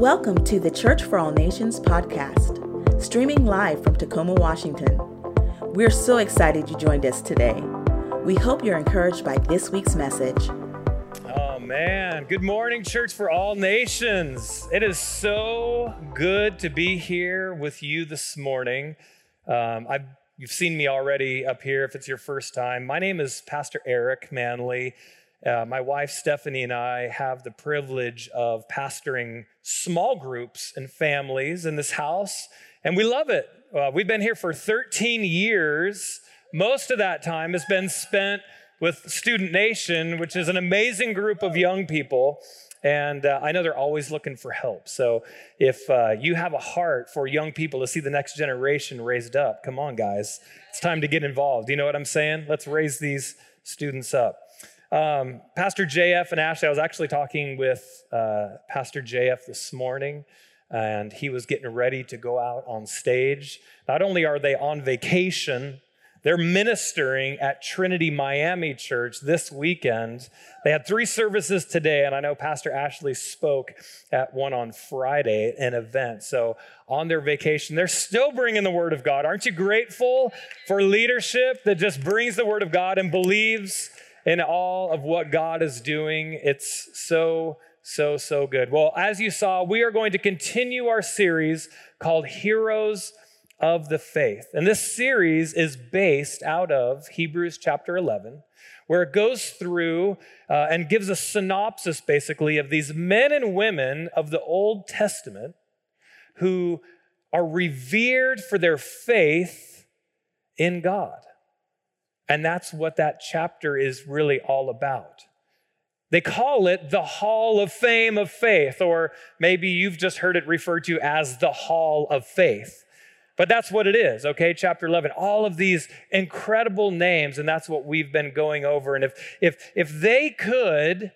Welcome to the Church for All Nations podcast, streaming live from Tacoma, Washington. We're so excited you joined us today. We hope you're encouraged by this week's message. Oh, man. Good morning, Church for All Nations. It is so good to be here with you this morning. Um, I've, you've seen me already up here if it's your first time. My name is Pastor Eric Manley. Uh, my wife Stephanie and I have the privilege of pastoring small groups and families in this house, and we love it. Uh, we've been here for 13 years. Most of that time has been spent with Student Nation, which is an amazing group of young people. And uh, I know they're always looking for help. So if uh, you have a heart for young people to see the next generation raised up, come on, guys. It's time to get involved. You know what I'm saying? Let's raise these students up. Um, Pastor JF and Ashley, I was actually talking with uh, Pastor JF this morning, and he was getting ready to go out on stage. Not only are they on vacation, they're ministering at Trinity Miami Church this weekend. They had three services today, and I know Pastor Ashley spoke at one on Friday, an event. So, on their vacation, they're still bringing the Word of God. Aren't you grateful for leadership that just brings the Word of God and believes in all of what God is doing. It's so, so, so good. Well, as you saw, we are going to continue our series called Heroes of the Faith. And this series is based out of Hebrews chapter 11, where it goes through uh, and gives a synopsis basically of these men and women of the Old Testament who are revered for their faith in God. And that's what that chapter is really all about. They call it the Hall of Fame of Faith, or maybe you've just heard it referred to as the Hall of Faith. But that's what it is, okay? Chapter 11. All of these incredible names, and that's what we've been going over. And if, if, if they could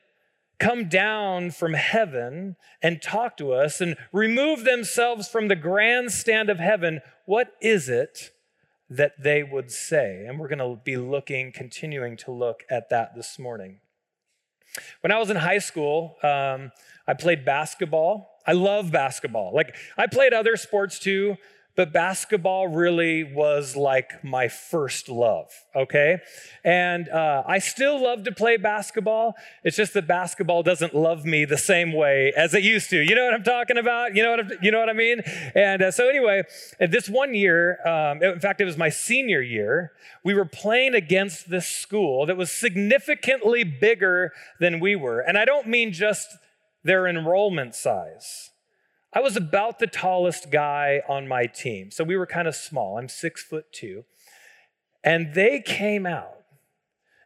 come down from heaven and talk to us and remove themselves from the grandstand of heaven, what is it that they would say. And we're going to be looking, continuing to look at that this morning. When I was in high school, um, I played basketball. I love basketball. Like, I played other sports too, but basketball really was like my first love, okay? And uh, I still love to play basketball. It's just that basketball doesn't love me the same way as it used to. You know what I'm talking about? You know what, I'm, you know what I mean? And uh, so, anyway, this one year, um, in fact, it was my senior year, we were playing against this school that was significantly bigger than we were. And I don't mean just their enrollment size. I was about the tallest guy on my team. So we were kind of small. I'm six foot two. And they came out.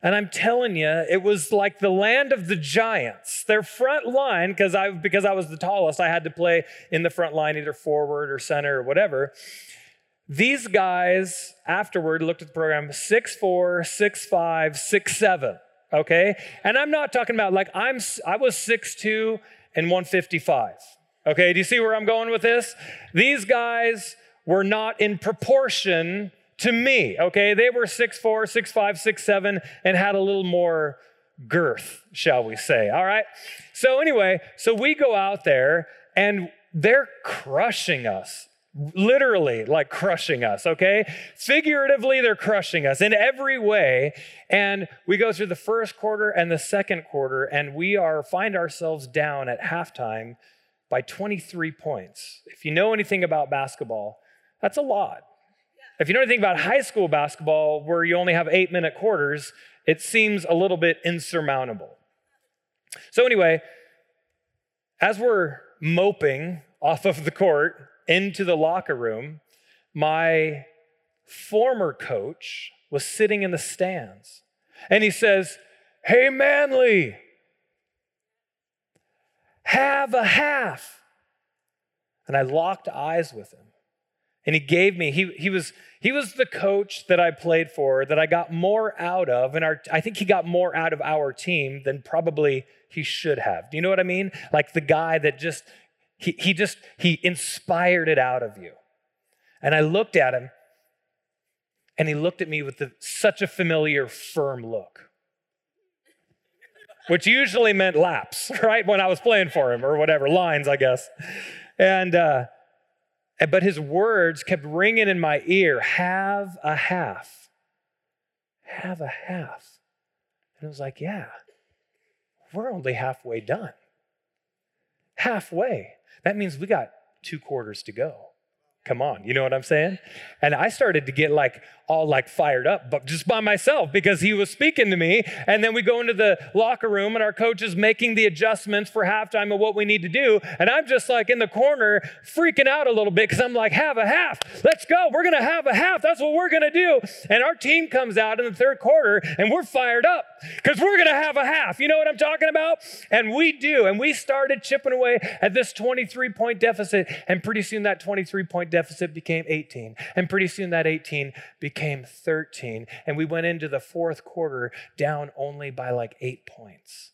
And I'm telling you, it was like the land of the giants. Their front line, because I because I was the tallest, I had to play in the front line, either forward or center or whatever. These guys afterward looked at the program six four, six five, six seven. Okay? And I'm not talking about like I'm I was six two and 155. Okay, do you see where I'm going with this? These guys were not in proportion to me, okay? They were six four, six five, six seven, and had a little more girth, shall we say, all right? So, anyway, so we go out there and they're crushing us. Literally, like crushing us, okay? Figuratively, they're crushing us in every way. And we go through the first quarter and the second quarter, and we are find ourselves down at halftime by 23 points. If you know anything about basketball, that's a lot. If you know anything about high school basketball, where you only have eight minute quarters, it seems a little bit insurmountable. So, anyway, as we're moping off of the court into the locker room, my former coach was sitting in the stands and he says, Hey, Manley, have a half. And I locked eyes with him. And he gave me, he, he, was, he was the coach that I played for, that I got more out of. And our, I think he got more out of our team than probably he should have. Do you know what I mean? Like the guy that just, he, he just, he inspired it out of you. And I looked at him, and he looked at me with the, such a familiar, firm look. Which usually meant laps, right? When I was playing for him or whatever, lines, I guess. And, uh, but his words kept ringing in my ear have a half. Have a half. And it was like, yeah, we're only halfway done. Halfway. That means we got two quarters to go. Come on, you know what I'm saying? And I started to get like all like fired up, but just by myself because he was speaking to me. And then we go into the locker room and our coach is making the adjustments for halftime of what we need to do. And I'm just like in the corner freaking out a little bit because I'm like, have a half. Let's go. We're going to have a half. That's what we're going to do. And our team comes out in the third quarter and we're fired up because we're going to have a half. You know what I'm talking about? And we do. And we started chipping away at this 23 point deficit. And pretty soon that 23 point deficit became 18. And pretty soon that 18 became became 13. And we went into the fourth quarter down only by like eight points.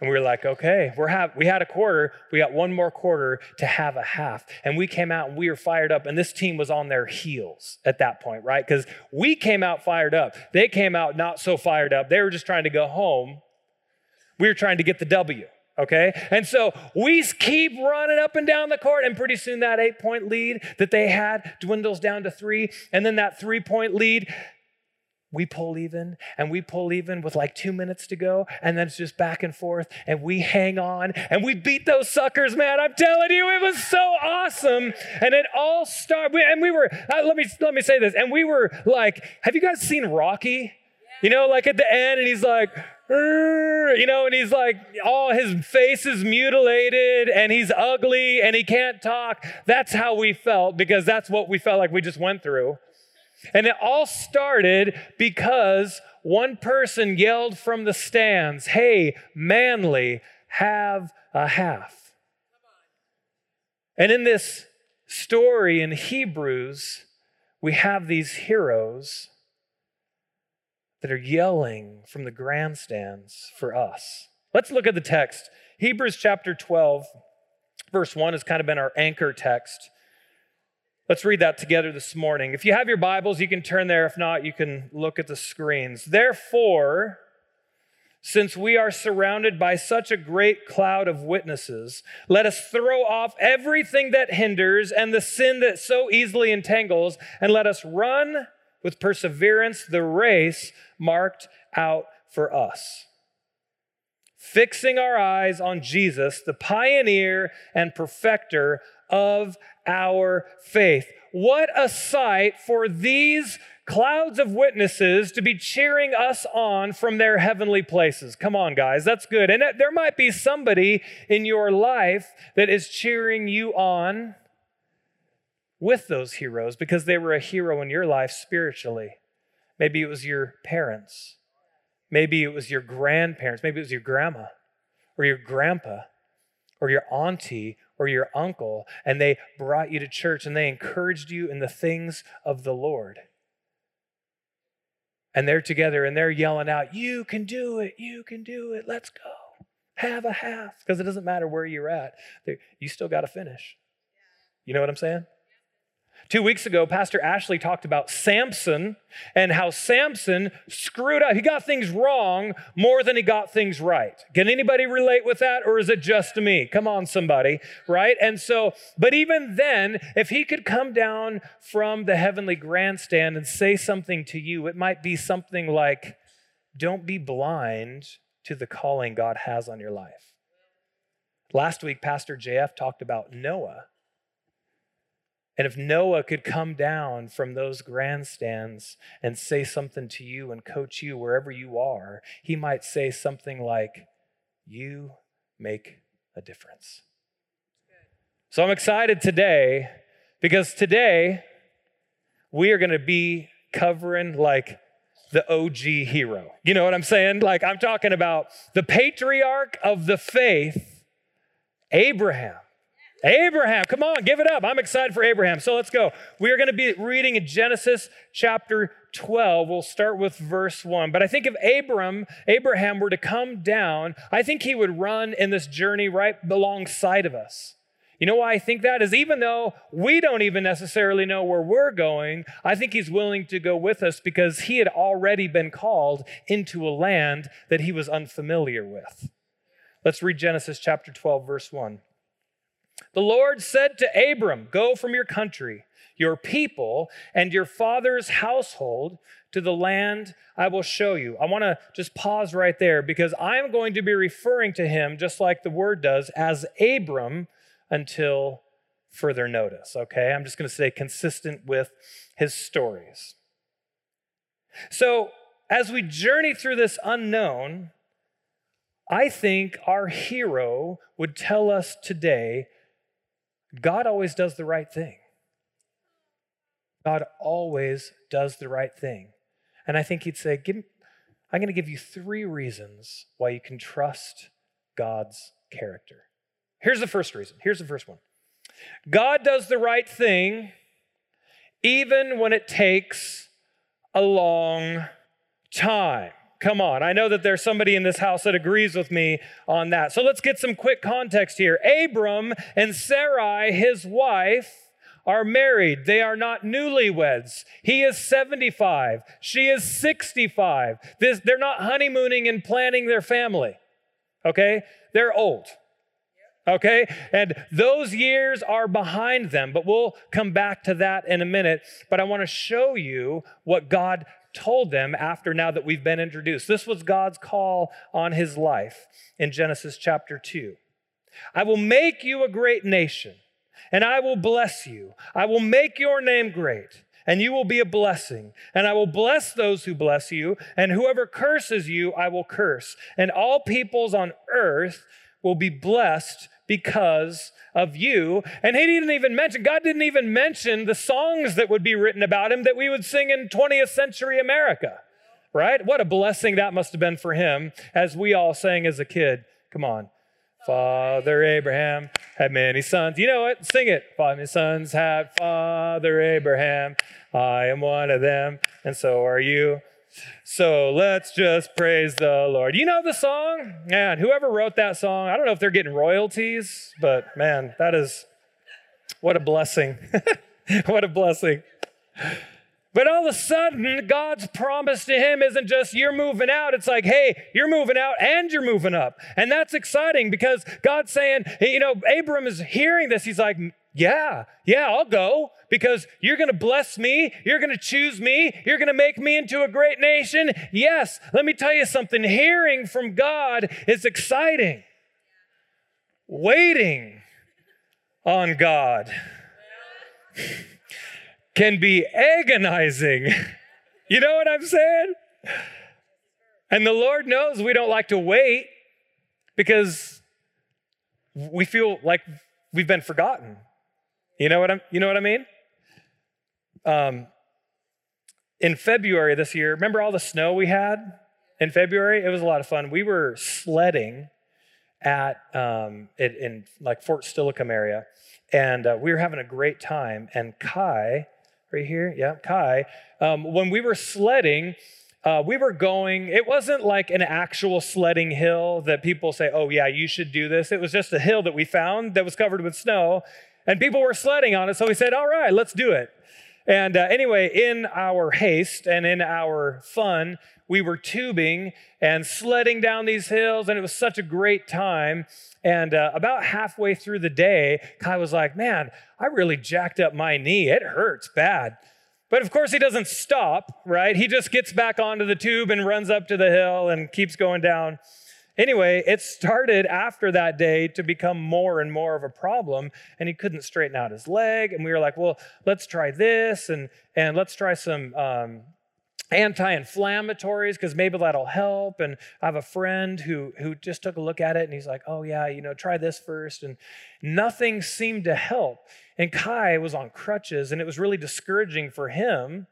And we were like, okay, we're have, we had a quarter. We got one more quarter to have a half. And we came out and we were fired up. And this team was on their heels at that point, right? Because we came out fired up. They came out not so fired up. They were just trying to go home. We were trying to get the W okay? And so we keep running up and down the court, and pretty soon that eight point lead that they had dwindles down to three. And then that three point lead, we pull even and we pull even with like two minutes to go. And then it's just back and forth, and we hang on and we beat those suckers, man. I'm telling you, it was so awesome. And it all started, and we were, uh, let, me, let me say this, and we were like, have you guys seen Rocky? You know, like at the end, and he's like, you know, and he's like, all his face is mutilated and he's ugly and he can't talk. That's how we felt because that's what we felt like we just went through. And it all started because one person yelled from the stands, Hey, Manley, have a half. And in this story in Hebrews, we have these heroes that are yelling from the grandstands for us. Let's look at the text. Hebrews chapter 12, verse 1 has kind of been our anchor text. Let's read that together this morning. If you have your Bibles, you can turn there. If not, you can look at the screens. Therefore, since we are surrounded by such a great cloud of witnesses, let us throw off everything that hinders and the sin that so easily entangles, and let us run with perseverance the race marked out for us. Fixing our eyes on Jesus, the pioneer and perfecter of our faith. What a sight for these clouds of witnesses to be cheering us on from their heavenly places. Come on, guys, that's good. And there might be somebody in your life that is cheering you on with those heroes because they were a hero in your life spiritually. Maybe it was your parents. Maybe it was your grandparents. Maybe it was your grandma or your grandpa or your auntie or your uncle, and they brought you to church and they encouraged you in the things of the Lord. And they're together and they're yelling out, You can do it, you can do it, let's go. Have a half. Because it doesn't matter where you're at, you still got to finish. You know what I'm saying? Two weeks ago, Pastor Ashley talked about Samson and how Samson screwed up. He got things wrong more than he got things right. Can anybody relate with that, or is it just me? Come on, somebody, right? And so, but even then, if he could come down from the heavenly grandstand and say something to you, it might be something like, Don't be blind to the calling God has on your life. Last week, Pastor JF talked about Noah and if Noah could come down from those grandstands and say something to you and coach you wherever you are, he might say something like, You make a difference. So I'm excited today because today we are going to be covering like the OG hero. You know what I'm saying? Like I'm talking about the patriarch of the faith, Abraham. Abraham, come on, give it up. I'm excited for Abraham. So let's go. We are going to be reading in Genesis chapter 12. We'll start with verse 1. But I think if Abram, Abraham were to come down, I think he would run in this journey right alongside of us. You know why I think that is even though we don't even necessarily know where we're going, I think he's willing to go with us because he had already been called into a land that he was unfamiliar with. Let's read Genesis chapter 12, verse 1. The Lord said to Abram, Go from your country, your people, and your father's household to the land I will show you. I want to just pause right there because I'm going to be referring to him, just like the word does, as Abram until further notice, okay? I'm just going to say consistent with his stories. So, as we journey through this unknown, I think our hero would tell us today God always does the right thing. God always does the right thing. And I think he'd say, give, I'm going to give you three reasons why you can trust God's character. Here's the first reason. Here's the first one God does the right thing even when it takes a long time. Come on, I know that there's somebody in this house that agrees with me on that. So let's get some quick context here. Abram and Sarai, his wife, are married. They are not newlyweds. He is 75. She is 65. This, they're not honeymooning and planning their family. Okay? They're old. Okay? And those years are behind them, but we'll come back to that in a minute. But I want to show you what God told them after now that we've been introduced. This was God's call on his life in Genesis chapter 2. I will make you a great nation, and I will bless you. I will make your name great, and you will be a blessing. And I will bless those who bless you, and whoever curses you, I will curse. And all peoples on earth will be blessed because of you. And he didn't even mention, God didn't even mention the songs that would be written about him that we would sing in 20th century America, right? What a blessing that must have been for him as we all sang as a kid. Come on. Father Abraham had many sons. You know what? Sing it. Father, sons had Father Abraham. I am one of them, and so are you. So let's just praise the Lord. You know the song? Man, whoever wrote that song, I don't know if they're getting royalties, but man, that is what a blessing. what a blessing. But all of a sudden, God's promise to him isn't just you're moving out. It's like, hey, you're moving out and you're moving up. And that's exciting because God's saying, you know, Abram is hearing this. He's like, yeah, yeah, I'll go because you're going to bless me. You're going to choose me. You're going to make me into a great nation. Yes, let me tell you something. Hearing from God is exciting. Waiting on God can be agonizing. You know what I'm saying? And the Lord knows we don't like to wait because we feel like we've been forgotten. You know what I'm you know what I mean? Um, in February this year, remember all the snow we had in February? It was a lot of fun. We were sledding at um, in like Fort Steilacoom area, and uh, we were having a great time. And Kai, right here, yeah, Kai, um, when we were sledding, uh, we were going, it wasn't like an actual sledding hill that people say, oh, yeah, you should do this. It was just a hill that we found that was covered with snow and people were sledding on it. So we said, all right, let's do it. And uh, anyway, in our haste and in our fun, we were tubing and sledding down these hills, and it was such a great time. And uh, about halfway through the day, Kai was like, Man, I really jacked up my knee. It hurts bad. But of course, he doesn't stop, right? He just gets back onto the tube and runs up to the hill and keeps going down. Anyway, it started after that day to become more and more of a problem, and he couldn't straighten out his leg. And we were like, well, let's try this, and, and let's try some um, anti-inflammatories because maybe that'll help and i have a friend who who just took a look at it and he's like oh yeah you know try this first and nothing seemed to help and kai was on crutches and it was really discouraging for him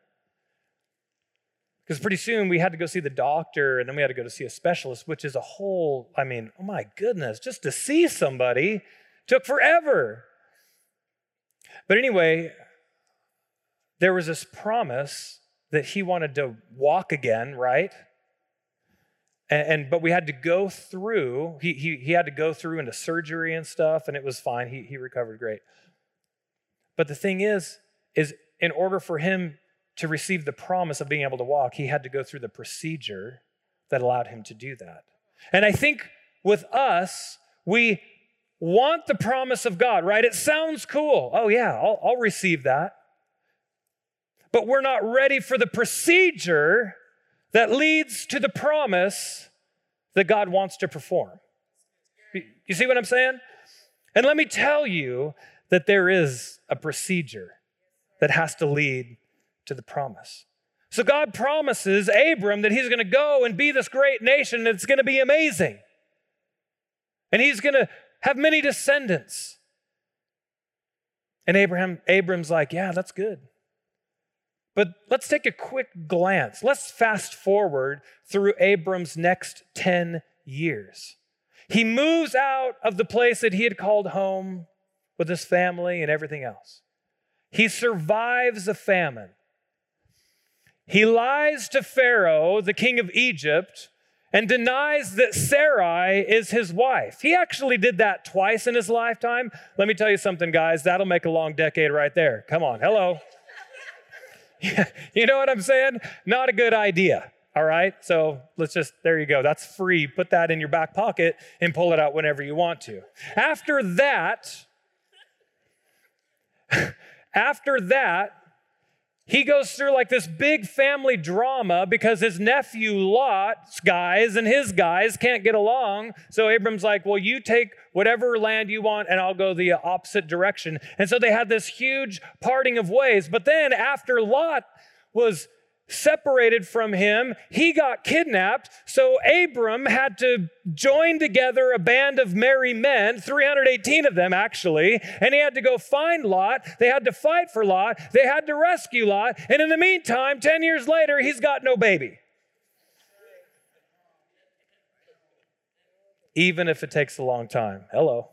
because pretty soon we had to go see the doctor and then we had to go to see a specialist, which is a whole, I mean, oh my goodness, just to see somebody took forever. But anyway, there was this promise that he wanted to walk again, right? And, and, but we had to go through, he, he, he had to go through into surgery and stuff, and it was fine. He, he recovered great. But the thing is, is in order for him to receive the promise of being able to walk, he had to go through the procedure that allowed him to do that. And I think with us, we want the promise of God, right? It sounds cool. Oh, yeah, I'll, I'll receive that. But we're not ready for the procedure that leads to the promise that God wants to perform. You see what I'm saying? And let me tell you that there is a procedure that has to lead to the promise. So God promises Abram that he's going to go and be this great nation and it's going to be amazing. And he's going to have many descendants. And Abraham Abram's like, "Yeah, that's good." But let's take a quick glance. Let's fast forward through Abram's next 10 years. He moves out of the place that he had called home with his family and everything else. He survives a famine. He lies to Pharaoh, the king of Egypt, and denies that Sarai is his wife. He actually did that twice in his lifetime. Let me tell you something, guys, that'll make a long decade right there. Come on, hello. you know what I'm saying? Not a good idea. All right. So let's just, there you go. That's free. Put that in your back pocket and pull it out whenever you want to. After that, after that, he goes through like this big family drama because his nephew Lot's guys and his guys can't get along. So Abram's like, Well, you take whatever land you want and I'll go the opposite direction. And so they had this huge parting of ways. But then after Lot was separated from him. He got kidnapped. So Abram had to join together a band of merry men, 318 of them actually, and he had to go find Lot. They had to fight for Lot. They had to rescue Lot. And in the meantime, 10 years later, he's got no baby. Even if it takes a long time. Hello.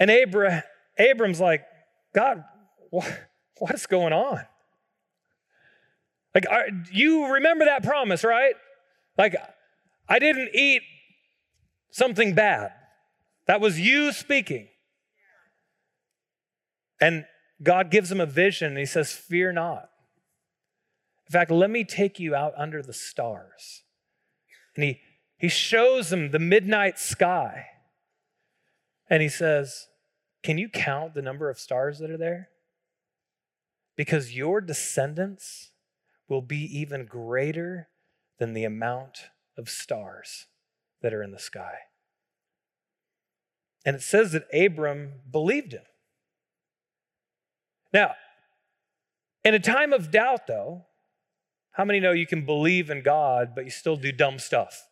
And Abra- Abram's like, God, what? What is going on? Like, are, you remember that promise, right? Like, I didn't eat something bad. That was you speaking. And God gives him a vision and he says, Fear not. In fact, let me take you out under the stars. And he, he shows him the midnight sky. And he says, Can you count the number of stars that are there? Because your descendants will be even greater than the amount of stars that are in the sky. And it says that Abram believed him. Now, in a time of doubt, though, how many know you can believe in God, but you still do dumb stuff?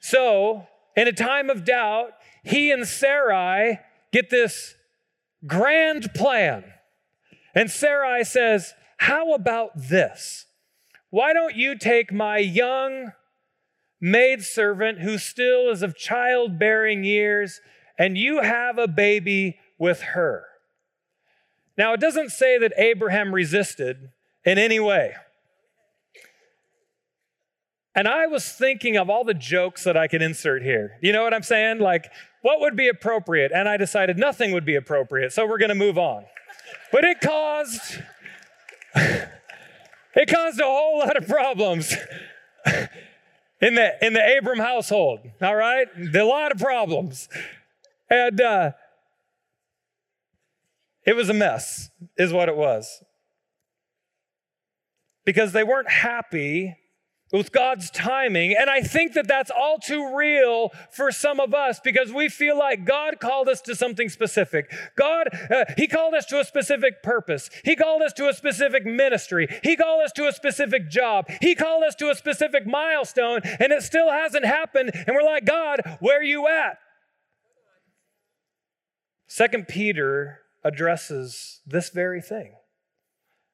So, in a time of doubt, he and Sarai get this grand plan. And Sarai says, How about this? Why don't you take my young maidservant who still is of childbearing years and you have a baby with her? Now, it doesn't say that Abraham resisted in any way. And I was thinking of all the jokes that I could insert here. You know what I'm saying? Like, what would be appropriate? And I decided nothing would be appropriate, so we're going to move on. But it caused it caused a whole lot of problems in the in the Abram household. All right, a lot of problems, and uh, it was a mess, is what it was, because they weren't happy with God's timing. And I think that that's all too real for some of us because we feel like God called us to something specific. God, uh, He called us to a specific purpose. He called us to a specific ministry. He called us to a specific job. He called us to a specific milestone, and it still hasn't happened. And we're like, God, where are you at? Second Peter addresses this very thing.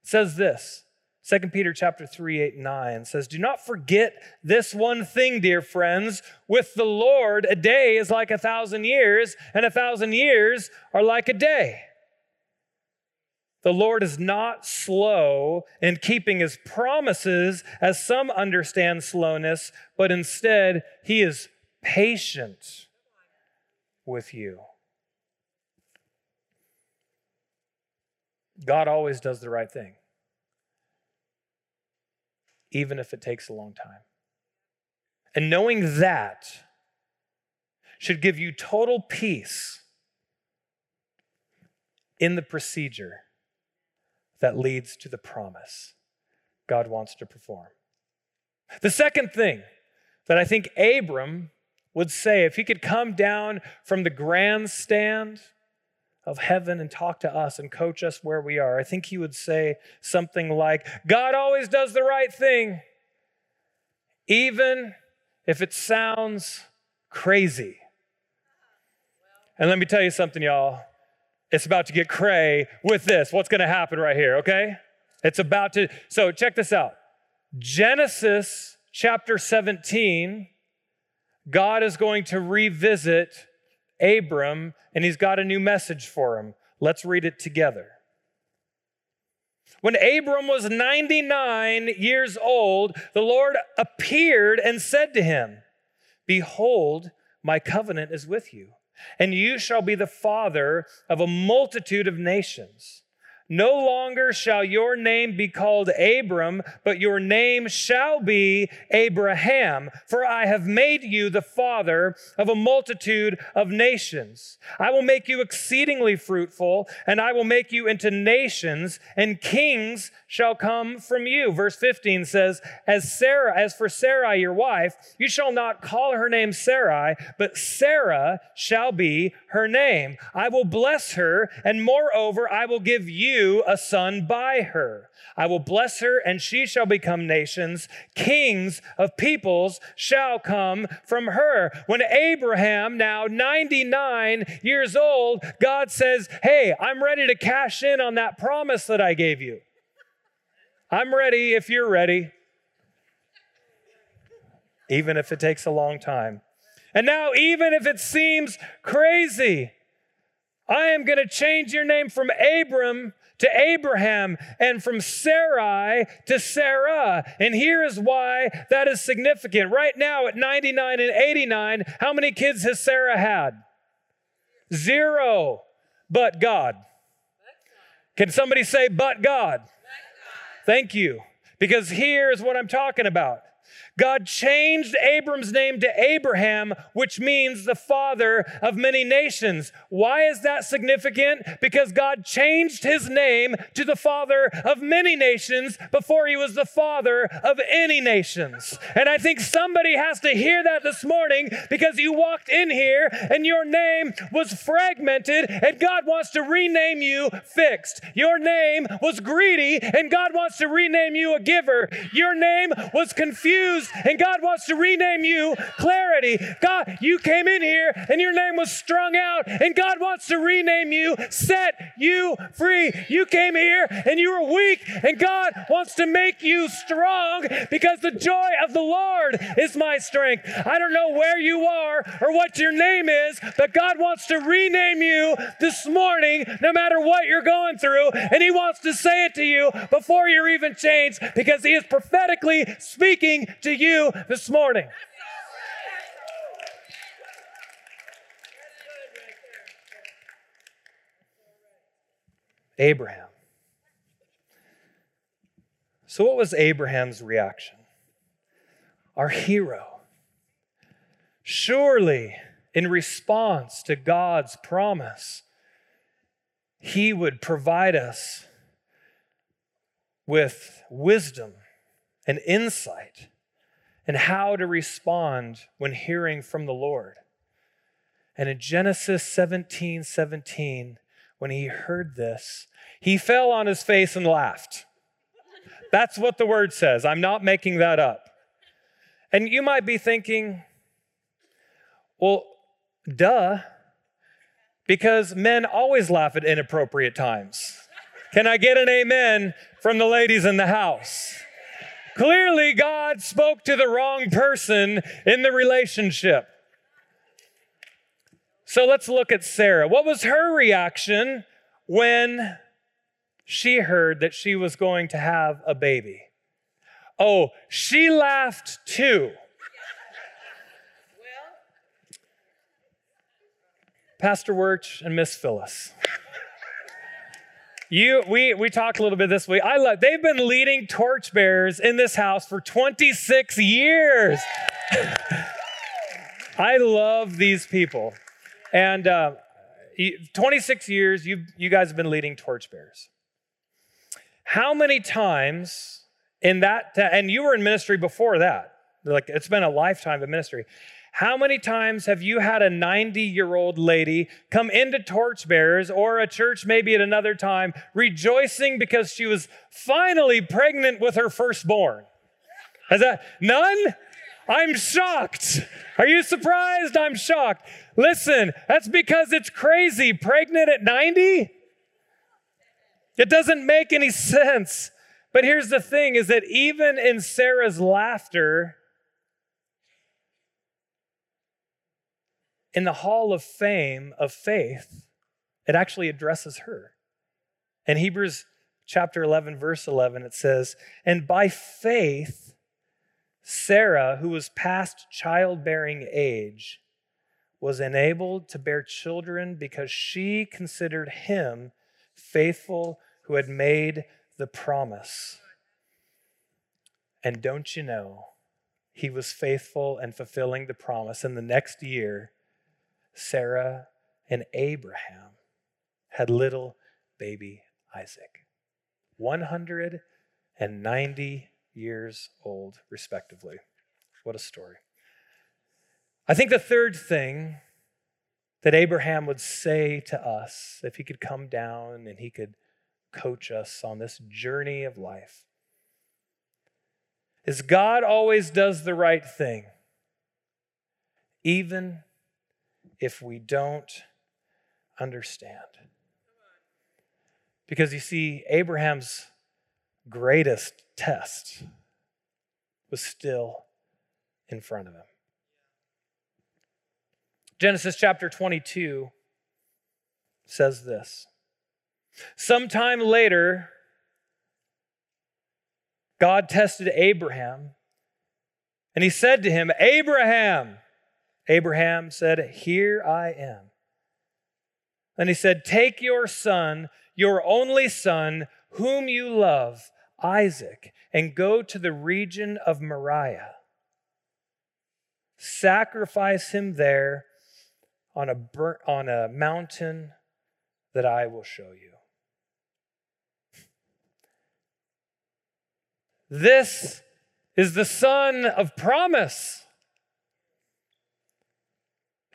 It says this 2 Peter chapter 3, 8, 9 says, Do not forget this one thing, dear friends. With the Lord, a day is like a thousand years, and a thousand years are like a day. The Lord is not slow in keeping his promises, as some understand slowness, but instead, he is patient with you. God always does the right thing, even if it takes a long time. And knowing that should give you total peace in the procedure that leads to the promise God wants to perform. The second thing that I think Abram would say, if he could come down from the grandstand of heaven and talk to us and coach us where we are, I think he would say something like, God always does the right thing, even if it sounds crazy. And let me tell you something, y'all. It's about to get cray with this. What's going to happen right here, okay? It's about to. So check this out Genesis chapter 17, God is going to revisit Abram and he's got a new message for him. Let's read it together. When Abram was 99 years old, the Lord appeared and said to him, Behold, my covenant is with you and you shall be the father of a multitude of nations. No longer shall your name be called Abram, but your name shall be Abraham, for I have made you the father of a multitude of nations. I will make you exceedingly fruitful, and I will make you into nations, and kings shall come from you. Verse 15 says, As Sarah, as for Sarai your wife, you shall not call her name Sarai, but Sarah shall be her name. I will bless her, and moreover, I will give you you a son by her. I will bless her, and she shall become nations. Kings of peoples shall come from her. When Abraham, now 99 years old, God says, Hey, I'm ready to cash in on that promise that I gave you. I'm ready if you're ready, even if it takes a long time. And now, even if it seems crazy, I am going to change your name from Abram to Abraham and from Sarai to Sarah. And here is why that is significant. Right now, at 99 and 89, how many kids has Sarah had? Zero, but God. Can somebody say, but God? Thank you. Because here is what I'm talking about. God changed Abram's name to Abraham, which means the father of many nations. Why is that significant? Because God changed his name to the father of many nations before he was the father of any nations. And I think somebody has to hear that this morning because you walked in here and your name was fragmented and God wants to rename you fixed. Your name was greedy and God wants to rename you a giver. Your name was confused and God wants to rename you clarity. God, you came in here and your name was strung out, and God wants to rename you, set you free. You came here and you were weak, and God wants to make you strong because the joy of the Lord is my strength. I don't know where you are or what your name is, but God wants to rename you this morning, no matter what you're going through, and He wants to say it to you before you're even changed because He is prophetically speaking to you this morning. Abraham. So, what was Abraham's reaction? Our hero. Surely, in response to God's promise, he would provide us with wisdom and insight and how to respond when hearing from the Lord. And in Genesis 17 17, when he heard this, he fell on his face and laughed. That's what the word says. I'm not making that up. And you might be thinking, well, duh, because men always laugh at inappropriate times. Can I get an amen from the ladies in the house? Clearly, God spoke to the wrong person in the relationship. So let's look at Sarah. What was her reaction when she heard that she was going to have a baby. Oh, she laughed too. Pastor Wirch and Miss Phyllis. You, we, we talked a little bit this week. I love, they've been leading torchbearers in this house for 26 years. I love these people. And uh, 26 years, you, you guys have been leading torchbearers. How many times in that, and you were in ministry before that, like it's been a lifetime of ministry. How many times have you had a 90 year old lady come into torchbearers or a church maybe at another time rejoicing because she was finally pregnant with her firstborn? Has that none? I'm shocked. Are you surprised? I'm shocked. Listen, that's because it's crazy. Pregnant at 90? It doesn't make any sense. But here's the thing is that even in Sarah's laughter, in the hall of fame of faith, it actually addresses her. In Hebrews chapter 11, verse 11, it says, And by faith, Sarah, who was past childbearing age, was enabled to bear children because she considered him faithful who had made the promise. And don't you know, he was faithful and fulfilling the promise. And the next year, Sarah and Abraham had little baby Isaac, 190 years old, respectively. What a story. I think the third thing that Abraham would say to us, if he could come down and he could coach us on this journey of life, is God always does the right thing, even if we don't understand. Because you see, Abraham's greatest test was still in front of him. Genesis chapter 22 says this Sometime later, God tested Abraham and he said to him, Abraham, Abraham said, Here I am. And he said, Take your son, your only son, whom you love, Isaac, and go to the region of Moriah. Sacrifice him there on a, on a mountain that I will show you. This is the son of promise.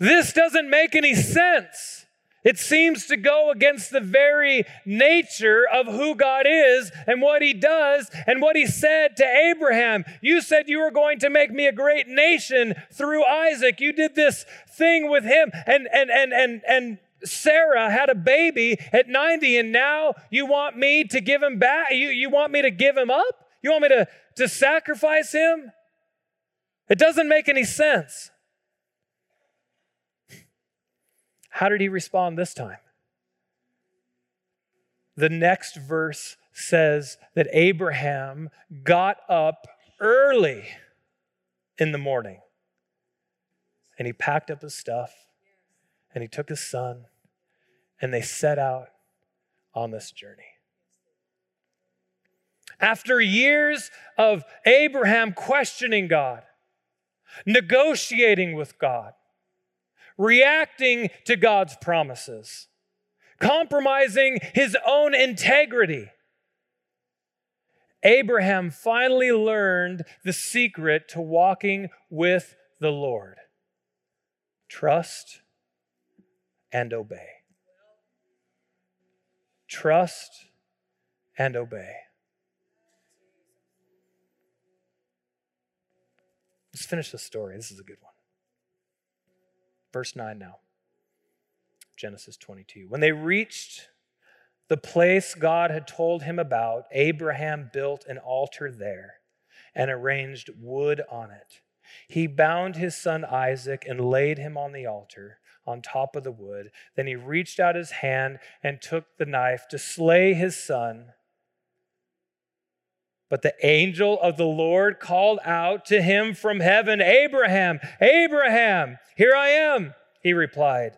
This doesn't make any sense. It seems to go against the very nature of who God is and what he does and what he said to Abraham. You said you were going to make me a great nation through Isaac. You did this thing with him and and and and and Sarah had a baby at 90 and now you want me to give him back you you want me to give him up? You want me to to sacrifice him? It doesn't make any sense. How did he respond this time? The next verse says that Abraham got up early in the morning and he packed up his stuff and he took his son and they set out on this journey. After years of Abraham questioning God, negotiating with God, reacting to God's promises, compromising his own integrity. Abraham finally learned the secret to walking with the Lord trust and obey. Trust and obey. Let's finish the story. This is a good one. Verse 9 now. Genesis 22. When they reached the place God had told him about, Abraham built an altar there and arranged wood on it. He bound his son Isaac and laid him on the altar, on top of the wood. Then he reached out his hand and took the knife to slay his son. But the angel of the Lord called out to him from heaven, Abraham, Abraham, here I am, he replied.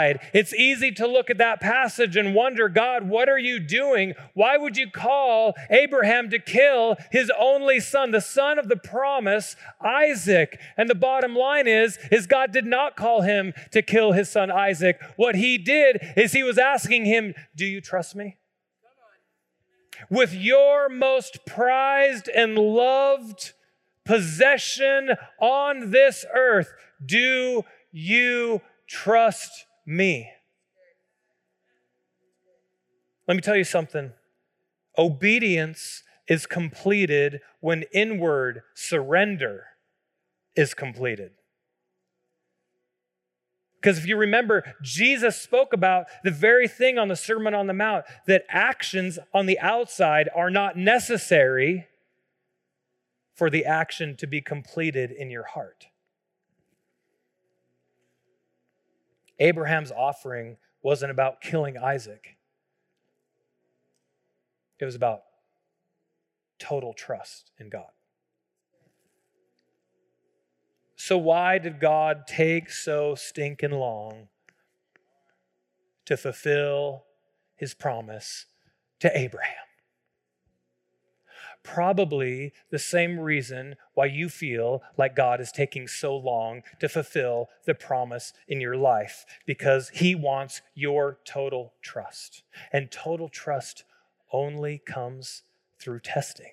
it's easy to look at that passage and wonder, God, what are you doing? Why would you call Abraham to kill his only son, the son of the promise, Isaac? And the bottom line is, is God did not call him to kill his son Isaac. What he did is he was asking him, Do you trust me? With your most prized and loved possession on this earth, do you trust me. Let me tell you something. Obedience is completed when inward surrender is completed. Because if you remember, Jesus spoke about the very thing on the Sermon on the Mount that actions on the outside are not necessary for the action to be completed in your heart. Abraham's offering wasn't about killing Isaac, it was about total trust in God. So, why did God take so stinking long to fulfill his promise to Abraham? Probably the same reason why you feel like God is taking so long to fulfill the promise in your life, because He wants your total trust. And total trust only comes through testing.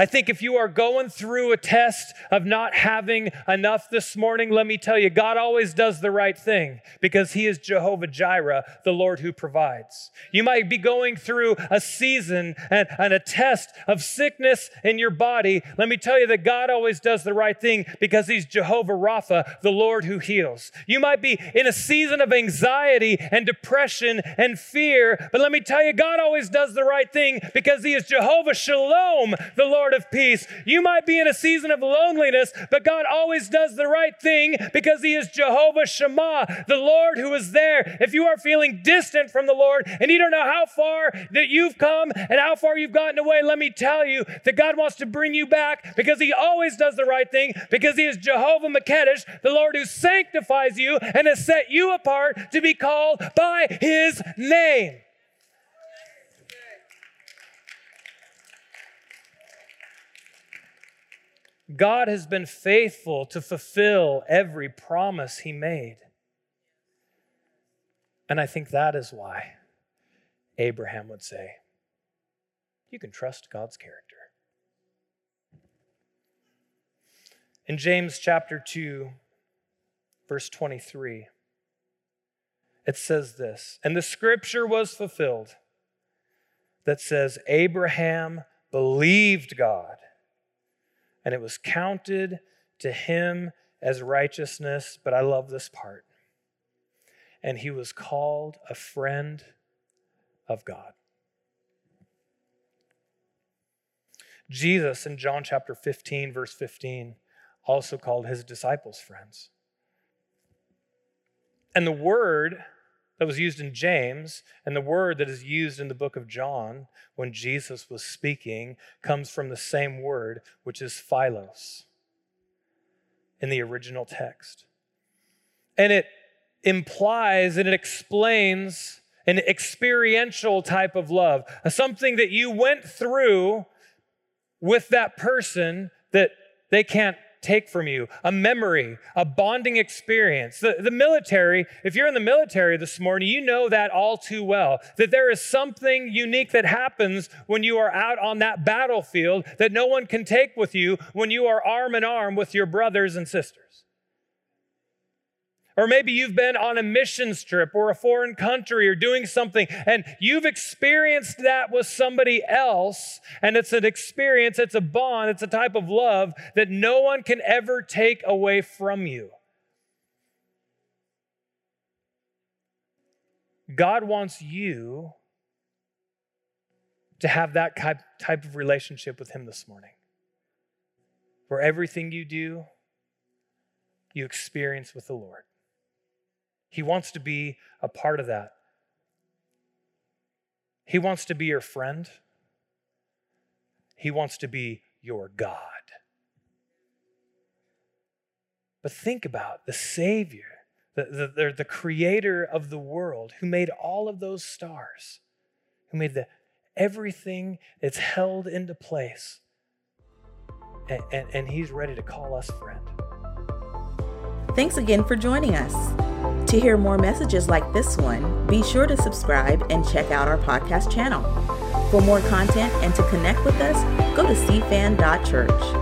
I think if you are going through a test of not having enough this morning, let me tell you, God always does the right thing because He is Jehovah Jireh, the Lord who provides. You might be going through a season and, and a test of sickness in your body. Let me tell you that God always does the right thing because He's Jehovah Rapha, the Lord who heals. You might be in a season of anxiety and depression and fear, but let me tell you, God always does the right thing because He is Jehovah Shalom, the Lord of peace. You might be in a season of loneliness, but God always does the right thing because He is Jehovah Shammah, the Lord who is there. If you are feeling distant from the Lord and you don't know how far that you've come and how far you've gotten away, let me tell you that God wants to bring you back because He always does the right thing because He is Jehovah Makedesh, the Lord who sanctifies you and has set you apart to be called by His name. God has been faithful to fulfill every promise he made. And I think that is why Abraham would say, You can trust God's character. In James chapter 2, verse 23, it says this And the scripture was fulfilled that says, Abraham believed God and it was counted to him as righteousness. But I love this part. And he was called a friend of God. Jesus in John chapter 15, verse 15, also called his disciples friends. And the word that was used in James and the word that is used in the book of John when Jesus was speaking comes from the same word, which is philos in the original text. And it implies and it explains an experiential type of love, something that you went through with that person that they can't take from you, a memory, a bonding experience. The, the military, if you're in the military this morning, you know that all too well, that there is something unique that happens when you are out on that battlefield that no one can take with you when you are arm in arm with your brothers and sisters. Or maybe you've been on a mission trip or a foreign country or doing something and you've experienced that with somebody else. And it's an experience, it's a bond, it's a type of love that no one can ever take away from you. God wants you to have that type of relationship with Him this morning, where everything you do, you experience with the Lord. He wants to be a part of that. He wants to be your friend. He wants to be your God. But think about the Savior, the, the, the, creator of the world, who made all of those stars, who made the, everything that's held into place. And, and, and he's ready to call us friend. Thanks again for joining us. To hear more messages like this one, be sure to subscribe and check out our podcast channel. For more content and to connect with us, go to cfan.church.